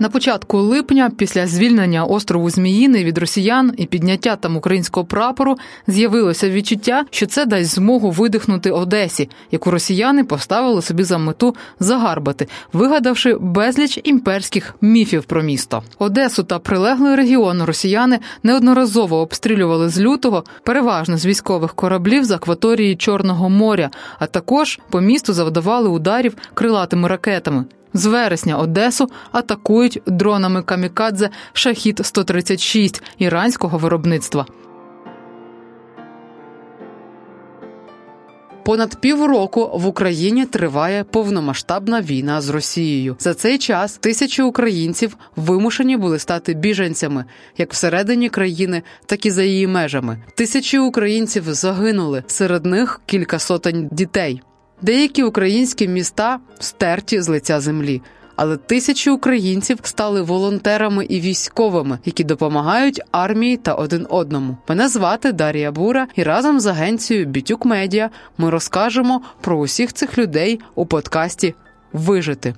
На початку липня, після звільнення острову Зміїни від росіян і підняття там українського прапору, з'явилося відчуття, що це дасть змогу видихнути Одесі, яку росіяни поставили собі за мету загарбати, вигадавши безліч імперських міфів про місто. Одесу та прилеглий регіон росіяни неодноразово обстрілювали з лютого, переважно з військових кораблів з акваторії Чорного моря, а також по місту завдавали ударів крилатими ракетами. З вересня Одесу атакують дронами камікадзе шахід 136 іранського виробництва. Понад півроку в Україні триває повномасштабна війна з Росією. За цей час тисячі українців вимушені були стати біженцями як всередині країни, так і за її межами. Тисячі українців загинули серед них кілька сотень дітей. Деякі українські міста стерті з лиця землі, але тисячі українців стали волонтерами і військовими, які допомагають армії та один одному. Мене звати Дарія Бура, і разом з агенцією Бітюк Медіа ми розкажемо про усіх цих людей у подкасті Вижити.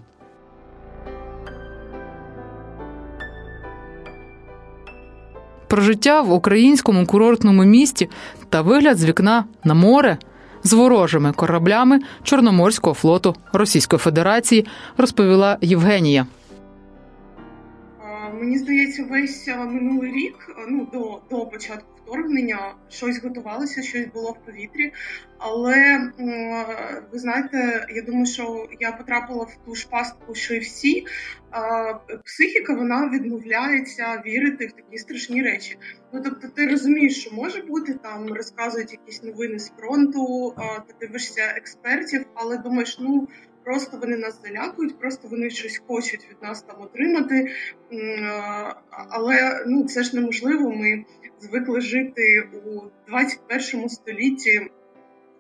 Про життя в українському курортному місті та вигляд з вікна на море з ворожими кораблями Чорноморського флоту Російської Федерації, розповіла Євгенія. Мені здається, весь минулий рік, ну до до початку вторгнення, щось готувалося, щось було в повітрі. Але ви знаєте, я думаю, що я потрапила в ту ж пастку, що і всі. Психіка вона відмовляється вірити в такі страшні речі. Ну тобто, ти розумієш, що може бути там, розказують якісь новини з фронту, ти дивишся експертів, але думаєш, ну. Просто вони нас залякують, просто вони щось хочуть від нас там отримати. Але ну це ж неможливо. Ми звикли жити у 21 столітті.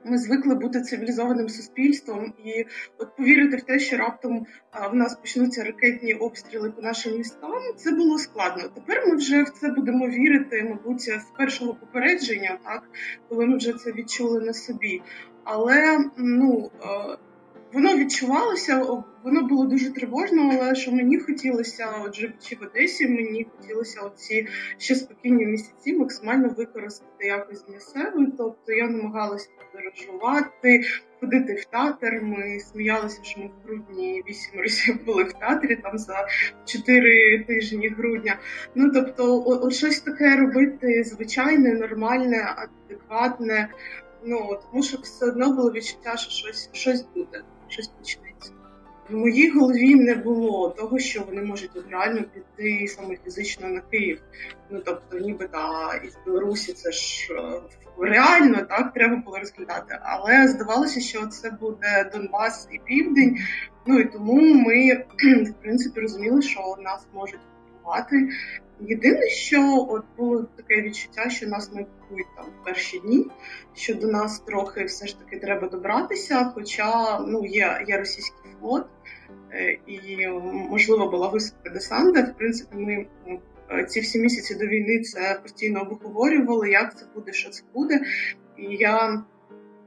Ми звикли бути цивілізованим суспільством, і от повірити в те, що раптом в нас почнуться ракетні обстріли по нашим містам, це було складно. Тепер ми вже в це будемо вірити, мабуть, з першого попередження, так коли ми вже це відчули на собі. Але ну Воно відчувалося, воно було дуже тривожно, але що мені хотілося, от живучи в Одесі, мені хотілося оці ще спокійні місяці максимально використати якось для себе. Тобто я намагалася подорожувати, ходити в театр. Ми сміялися, що ми в грудні вісім разів були в театрі там за чотири тижні грудня. Ну тобто, от, щось таке робити звичайне, нормальне, адекватне. Ну тому що все одно було відчуття, що щось щось буде щось почнеться. В моїй голові не було того, що вони можуть реально піти саме фізично на Київ. Ну тобто, ніби та із Білорусі це ж е, реально так треба було розглядати. Але здавалося, що це буде Донбас і Південь. Ну і тому ми в принципі розуміли, що нас можуть окупувати. Єдине, що от було таке відчуття, що нас не там в перші дні, що до нас трохи все ж таки треба добратися. Хоча ну є є російський флот, е, і можливо була висадка десанта. В принципі, ми е, ці всі місяці до війни це постійно обговорювали, як це буде, що це буде. І я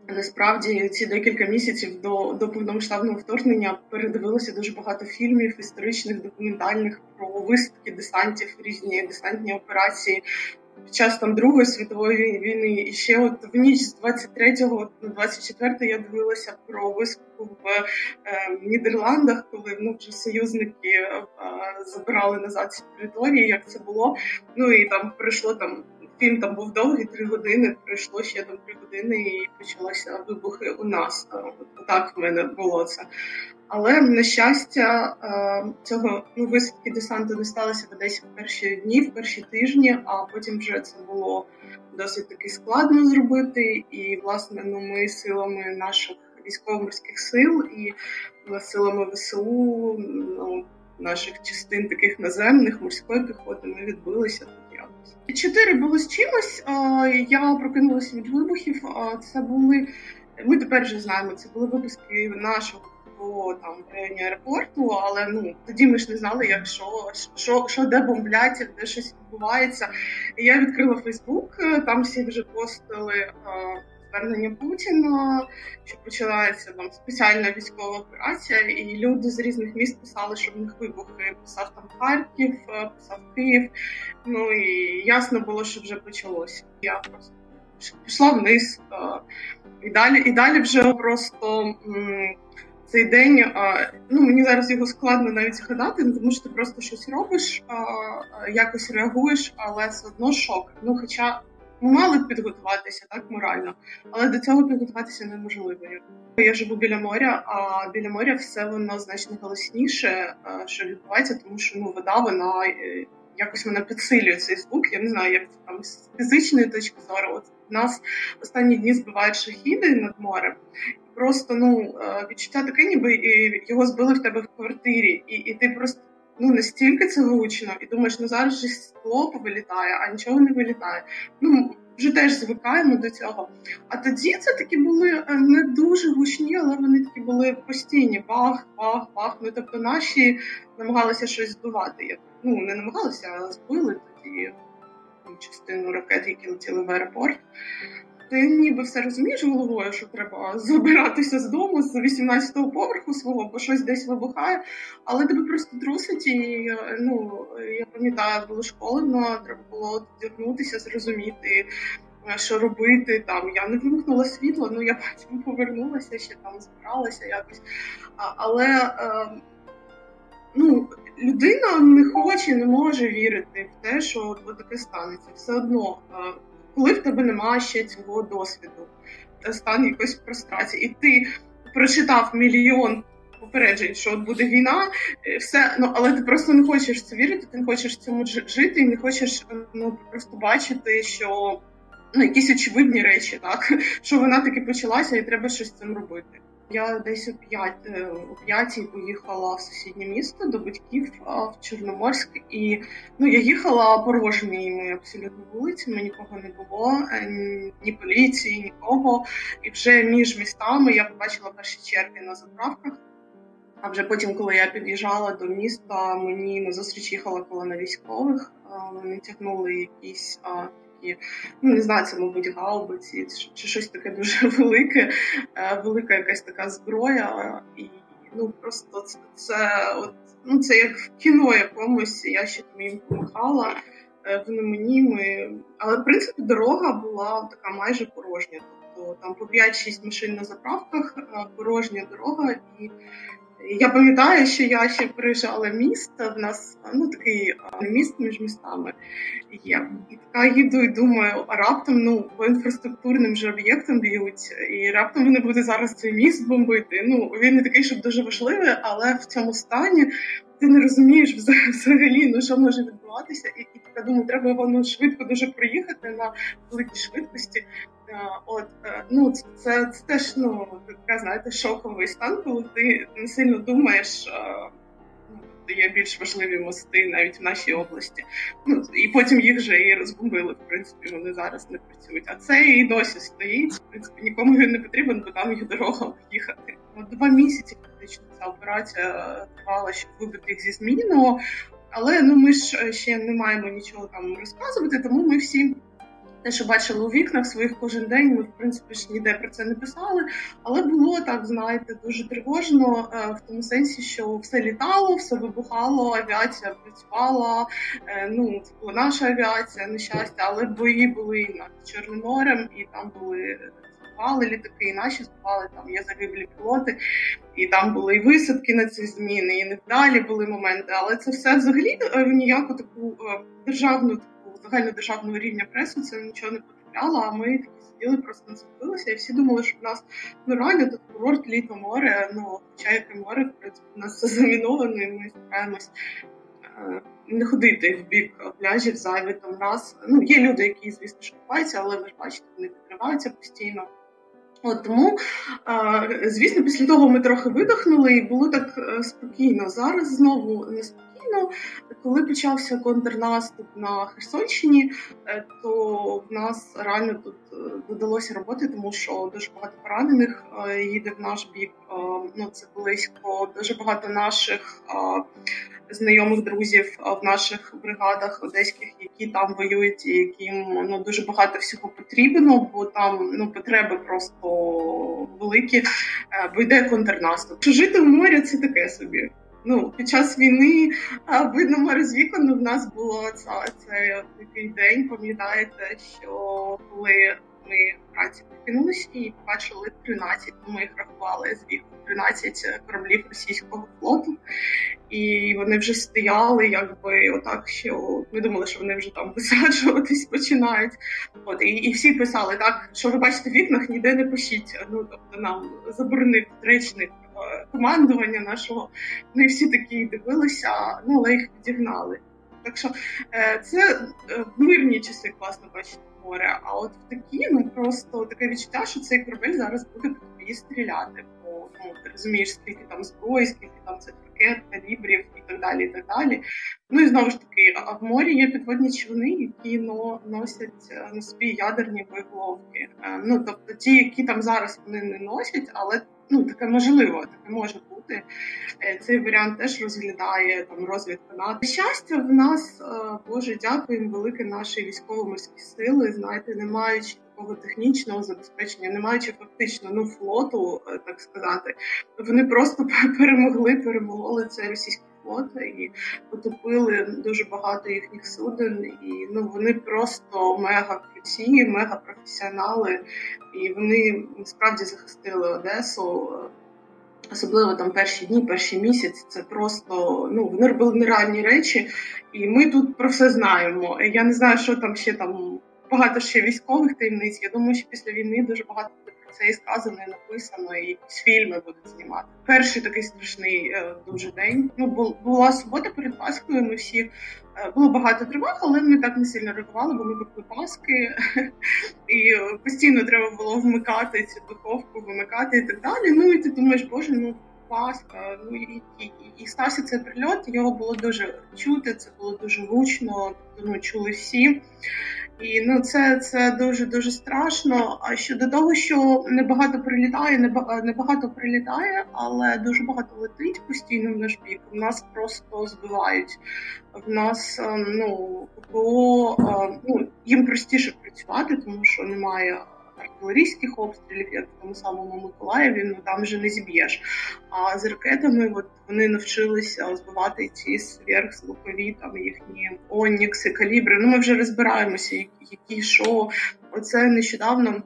Насправді ці декілька місяців до до повномасштабного вторгнення передивилося дуже багато фільмів історичних, документальних про висадки десантів, різні десантні операції під час там Другої світової війни. І ще от в ніч з 23 на 24 я дивилася про висадку в е, Нідерландах, коли ну вже союзники е, забирали назад ці території. Як це було? Ну і там прийшло там фільм там був довгий, три години. Пройшло ще там три години, і почалися вибухи у нас. Так в мене було це. Але на щастя, е, цього ну, висадки десанту не сталося в Одесі в перші дні, в перші тижні, а потім вже це було досить таки складно зробити. І власне ну ми силами наших військово-морських сил і силами ВСУ ну, наших частин таких наземних морської піхоти ми відбилися. Чотири було з чимось. Я прокинулася від вибухів. Це були ми тепер вже знаємо. Це були випуски нашого там районі аеропорту, але ну тоді ми ж не знали, як що, що, що де бомблять, де щось відбувається. Я відкрила Фейсбук, там всі вже постили звернення Путіна, що почалася там спеціальна військова операція, і люди з різних міст писали, що в них вибухи писав там Харків, е, писав Київ. Ну і ясно було, що вже почалося. Я просто пішла вниз е, і далі, і далі вже просто. Цей день, ну мені зараз його складно навіть згадати, тому що ти просто щось робиш, якось реагуєш, але все одно шок. Ну, хоча мали б підготуватися так морально, але до цього підготуватися неможливо. Я живу біля моря, а біля моря все воно значно голосніше, що відбувається, тому що ну вода вона е, якось вона підсилює цей звук. Я не знаю, як це там з фізичної точки зору. От нас останні дні збивають шахіди над морем. Просто ну е, відчуття таке, ніби його збили в тебе в квартирі, і і ти просто ну настільки це гучно, і думаєш, ну зараз же скло повилітає, а нічого не вилітає. Ну вже теж звикаємо до цього. А тоді це такі були е, не дуже гучні, але вони такі були постійні. Бах, бах, бах. Ну тобто наші намагалися щось збивати. Ну не намагалися, а збили тоді частину ракет, які летіли в аеропорт ти ніби все розумієш головою, що треба забиратися з дому з 18-го поверху свого, бо щось десь вибухає, але тебе просто трусить, і ну я пам'ятаю, було школено, треба було дягнутися, зрозуміти. Що робити там? Я не вимкнула світло, ну я потім повернулася, ще там збиралася якось. А, але е, ну, людина не хоче, не може вірити в те, що таке станеться. Все одно е, коли в тебе немає ще цього досвіду, стан якоїсь прострації, і ти прочитав мільйон попереджень, що от буде війна, все. Ну але ти просто не хочеш це вірити, ти не хочеш цьому жити, і не хочеш ну просто бачити, що ну якісь очевидні речі, так що вона таки почалася, і треба щось з цим робити. Я десь о п'ять е, о п'ятій поїхала в сусіднє місто до батьків в Чорноморськ, і ну я їхала порожніми абсолютно вулицями, нікого не було, е, ні поліції, нікого. І вже між містами я побачила перші черги на заправках. А вже потім, коли я під'їжджала до міста, мені на зустріч їхала колона військових. Вони тягнули якісь такі, ну не знаю, це, мабуть, гаубиці чи щось таке дуже велике, е, велика якась така зброя. І ну просто це це от ну це як в кіно якомусь. Я ще там їм помахала. Е, вони мені ми. Але в принципі дорога була така майже порожня. Тобто там по 5-6 машин на заправках, е, порожня дорога, і я пам'ятаю, що я ще приїжджала міст. В нас ну такий міст між містами є. І така їду і думаю, а раптом ну по інфраструктурним же об'єктам б'ють, і раптом вони будуть зараз цей міст бомбити. Ну він не такий, щоб дуже важливий, але в цьому стані ти не розумієш взагалі, ну що може відбуватися, і, і така думаю, треба ну, швидко дуже проїхати на великій швидкості. От е, ну це, це теж ну така знаєте шоковий стан, коли ти не сильно думаєш. Ну, є більш важливі мости навіть в нашій області. Ну і потім їх вже і розбомбили. В принципі, вони зараз не працюють. А це і досі стоїть. В принципі, нікому він не потрібен, бо там їх дорога їхати. Два місяці фактично ця операція тривала, щоб вибити їх зі зміну. Але ну ми ж ще не маємо нічого там розказувати, тому ми всі те, що бачили у вікнах своїх кожен день, ми в принципі ж ніде про це не писали. Але було так, знаєте, дуже тривожно е, в тому сенсі, що все літало, все вибухало, авіація працювала. Е, ну це була наша авіація, на щастя, але бої були над Чорним морем, і там були. Збивали літаки, і наші збивали, там є загиблі пілоти, і там були і висадки на ці зміни, і невдалі були моменти. Але це все взагалі е, в ніяку таку державну загальнодержавного рівня пресу це нічого не потрапляло, а ми такі сиділи, просто не насупилися, і всі думали, що в нас ну реально тут курорт, літо море, ну хоча яке море, в принципі, у нас все заміновано, і ми стараємось е, не ходити в бік пляжів зайвий там раз. Ну, є люди, які, звісно, купаються, але ви ж бачите, вони відкриваються постійно. От тому, звісно, після того ми трохи видихнули і було так е, спокійно. Зараз знову неспокійно спокійно. Коли почався контрнаступ на Херсонщині, е, то в нас реально тут е, додалося роботи, тому що дуже багато поранених е, їде в наш бік. Ну це близько, дуже багато наших знайомих друзів в наших бригадах одеських, які там воюють, і яким ну дуже багато всього потрібно, бо там ну потреби просто великі, бо йде контрнаступ. Що жити в морі це таке собі. Ну, під час війни видно з. В нас було це, це такий день. Пам'ятаєте, що коли ми вранці прокинулися і побачили 13, ну, ми їх рахували з віку 13 кораблів російського флоту, і вони вже стояли, якби отак, що ми думали, що вони вже там висаджуватись починають. От і, і всі писали так, що ви бачите в вікнах, ніде не пишіть. Ну тобто нам заборонив речник командування нашого. Ну і всі такі дивилися, ну але їх відігнали. Так що е, це е, в мирні часи класно бачити море. А от в такі ну просто таке відчуття, що цей корабель зараз буде по тобі стріляти. Бо ну ти розумієш, скільки там зброї, скільки там цих ракет, калібрів і так далі. і так далі. Ну і знову ж таки, а в морі є підводні човни, які но, носять е, на собі ядерні боєголовки. Ну тобто ті, які там зараз вони не носять, але ну таке можливо, таке може бути. Е, цей варіант теж розглядає там розвідка НАТО. Щастя, в нас Боже, дякуємо велике наші військово-морські сили. Знаєте, не маючи такого технічного забезпечення, не маючи фактично ну флоту, так сказати, вони просто перемогли, перемололи це російський флот і потопили дуже багато їхніх суден. І ну вони просто мега круті, мега професіонали, і вони справді захистили Одесу. Особливо там перші дні, перші місяці, це просто ну вони робили нереальні речі, і ми тут про все знаємо. Я не знаю, що там ще там багато ще військових таємниць. Я думаю, що після війни дуже багато це і сказано, і написано, і якісь фільми будуть знімати. Перший такий страшний е, дуже день. Ну була субота перед Паскою. Ми всі е, було багато тривог, але ми так не сильно реагували, бо ми пекли Паски, і постійно треба було вмикати цю духовку, вимикати і так далі. Ну і ти думаєш, боже, ну. Паска, ну і, і, і стався цей прильот. Його було дуже чути, це було дуже гучно, ну чули всі. І ну це це дуже дуже страшно. А щодо того, що небагато прилітає, небагато прилітає, але дуже багато летить постійно в наш бік. В нас просто збивають. В нас ем, ну ППО, ем, ну їм простіше працювати, тому що немає артилерійських обстрілів, як в тому самому Миколаєві, ну там вже не зб'єш. А з ракетами от вони навчилися збивати ці сверхзвукові, там їхні онікси, калібри. Ну ми вже розбираємося, які що. Оце нещодавно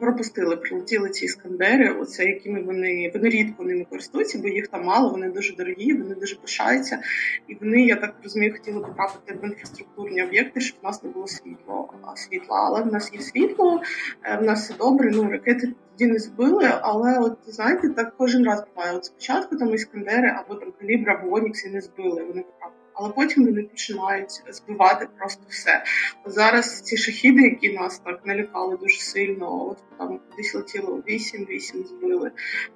пропустили, прилетіли ці іскандери, оце якими вони вони рідко ними користуються, бо їх там мало, вони дуже дорогі, вони дуже пишаються. І вони, я так розумію, хотіли потрапити в інфраструктурні об'єкти, щоб в нас не було світло, світла. Але в нас є світло, е, в нас все добре. Ну ракети тоді не збили, але от знаєте, так кожен раз буває. От спочатку там іскандери або там калібр, або Онікси не збили. Вони потрапили але потім вони починають збивати просто все. Зараз ці шахіди, які нас так налякали дуже сильно, от там десь летіло 8-8 збили.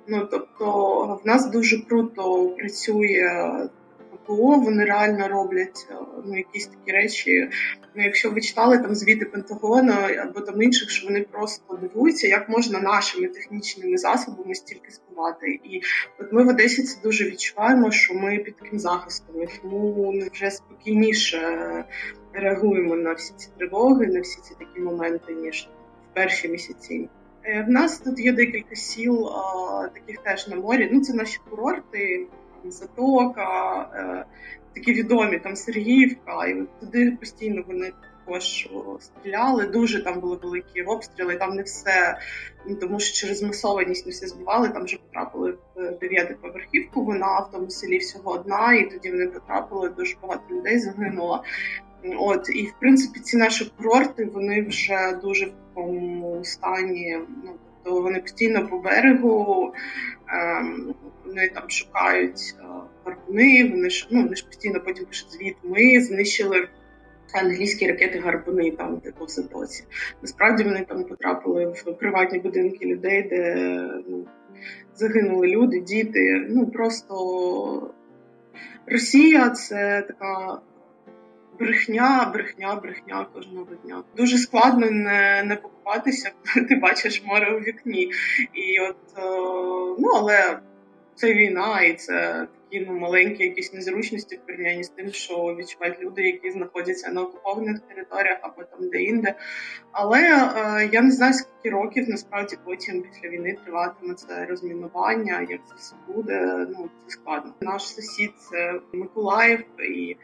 Ну тобто в нас дуже круто працює ППО, вони реально роблять е, ну, якісь такі речі. Ну, Якщо ви читали там звіти Пентагону або там інших, що вони просто дивуються, як можна нашими технічними засобами стільки збивати. І от ми в Одесі це дуже відчуваємо, що ми під таким захистом, тому ми вже спокійніше реагуємо на всі ці тривоги, на всі ці такі моменти, ніж в перші місяці. Е, в нас тут є декілька сіл, таких теж на морі. Ну це наші курорти. Затока, е, такі відомі там Сергіївка, і туди постійно вони також стріляли. Дуже там були великі обстріли. Там не все, тому що через масованість не все збивали. Там вже потрапили в дев'яту поверхівку. Вона в тому селі всього одна, і тоді вони потрапили. Дуже багато людей загинуло. От і в принципі ці наші курорти вони вже дуже в такому стані. Ну тобто вони постійно по берегу. Ем, вони там шукають е, гарпуни, вони ж ну вони ж постійно потім пишуть звіт. Ми знищили англійські ракети гарпуни там типу в Затоці. Насправді вони там потрапили в приватні будинки людей, де ну, загинули люди, діти. Ну просто Росія це така. Брехня, брехня, брехня кожного дня. Дуже складно не не покупатися, коли ти бачиш море у вікні. І от, е, ну але це війна, і це такі маленькі якісь незручності в порівнянні з тим, що відчувають люди, які знаходяться на окупованих територіях або там де-інде. Але е, я не знаю скільки років насправді потім після війни триватиме це розмінування. Як це все буде? Ну це складно. Наш сусід це Миколаїв і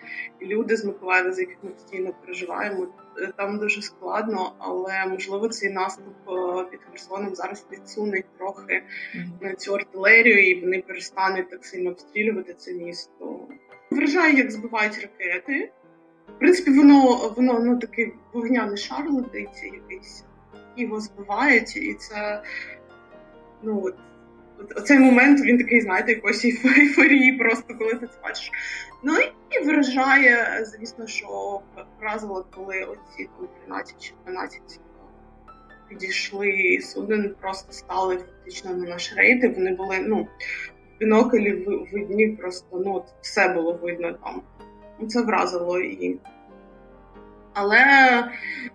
люди з Миколаєва, з яких ми постійно переживаємо. Е, там дуже складно, але можливо цей наступ е, під Херсоном зараз підсуне трохи на цю артилерію, і вони перестануть так сильно обстрілювати це місто. Вражає, як збивають ракети. В принципі, воно воно ну такий вогняний шар летить якийсь, його збивають, і це ну от. Оцей момент він такий, знаєте, якоїсь ейфорії, просто коли ти це бачиш. Ну і виражає, звісно, що вразило, коли оці там 13 чи 12 підійшли суден, просто стали фактично на наш рейд, і Вони були ну в біноклі видні, просто ну от все було видно там. Це вразило і але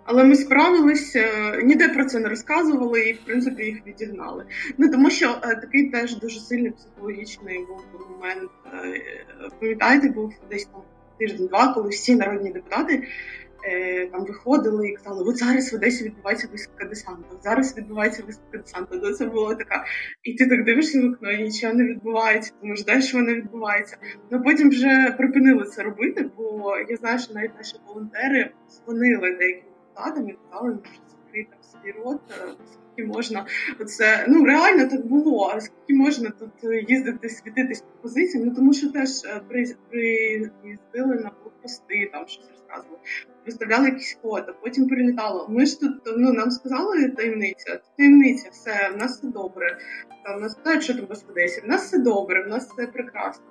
але ми справилися, ніде про це не розказували і в принципі їх відігнали. Ну тому що е, такий теж дуже сильний психологічний був момент. Е, пам'ятаєте, був десь там тиждень-два, коли всі народні депутати е, там виходили і казали, от зараз в Одесі відбувається виставка десанту, зараз відбувається виставка десанту. То це було така, і ти так дивишся в окно, і нічого не відбувається, тому ждеш, що воно відбувається. Ну потім вже припинили це робити, бо я знаю, що навіть наші волонтери дзвонили деяким депутатам і казали, що закрити свій рот. Е, скільки можна оце ну реально так було. А скільки можна тут їздити, світитись по позиціям? Ну тому що теж е, при приїздили на блокпости, там щось розказували, виставляли якісь фото, потім прилітало. Ми ж тут ну нам сказали таємниця, таємниця, все в нас все добре. Там нас питають, що там в Одесі. В нас все добре, в нас все прекрасно.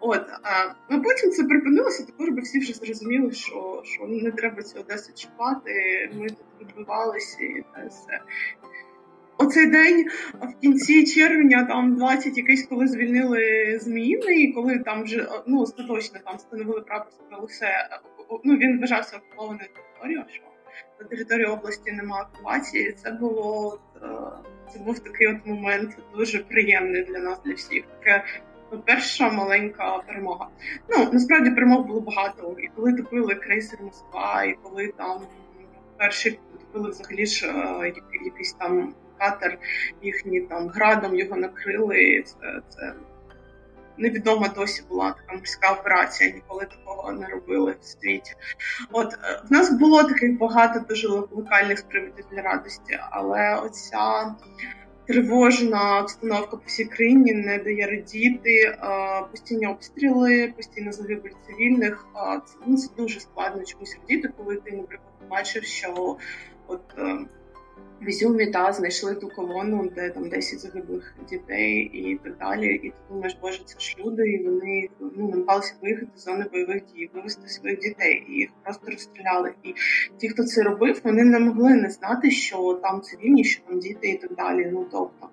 От а ну, потім це припинилося. Також би всі вже зрозуміли, що що не треба цю Одесу чіпати. Ми тут відбивалися і все. Оцей день в кінці червня, там 20 якийсь, коли звільнили Зміїний, коли там вже ну остаточно там встановили прапор, все. Ну він вважався окупованою територією, що на території області немає окупації. Це було е, це був такий от момент дуже приємний для нас, для всіх. Таке перша маленька перемога. Ну насправді перемог було багато. І коли топили крейсер Москва, і коли там перші топили взагалі ж е, якийсь там катер їхні там градом його накрили. Це це невідома досі була така морська операція. Ніколи такого не робили в світі. От е, в нас було таких багато дуже локальних приводів для радості, але оця. Тривожна обстановка по всій країні не дає радіти, е, постійні обстріли, постійно загибель цивільних. Це, ну, це дуже складно чомусь радіти, коли ти, наприклад, бачиш, що от е, в Ізюмі та знайшли ту колону, де там 10 загиблих дітей і так далі. І ти думаєш, боже, це ж люди, і вони ну намагалися виїхати з зони бойових дій, вивезти своїх дітей, і їх просто розстріляли. І ті, хто це робив, вони не могли не знати, що там цивільні, що там діти і так далі. Ну тобто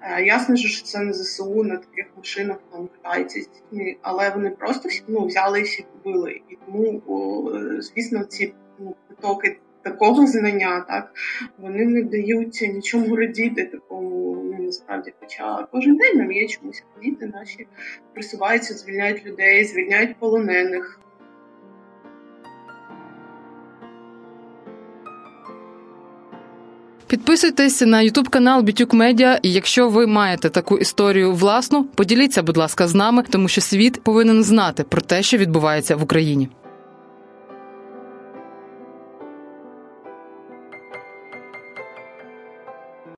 е, ясно, що це не ЗСУ на таких машинах там катаються з дітьми, але вони просто ну, взяли і всі побили. І тому, о, звісно, ці ну, потоки такого знання, так вони не дають нічому радіти такому ну, насправді. Хоча кожен день нам є чомусь радіти, наші просуваються, звільняють людей, звільняють полонених. Підписуйтесь на Ютуб канал Бітюк Медіа. І якщо ви маєте таку історію власну, поділіться, будь ласка, з нами, тому що світ повинен знати про те, що відбувається в Україні.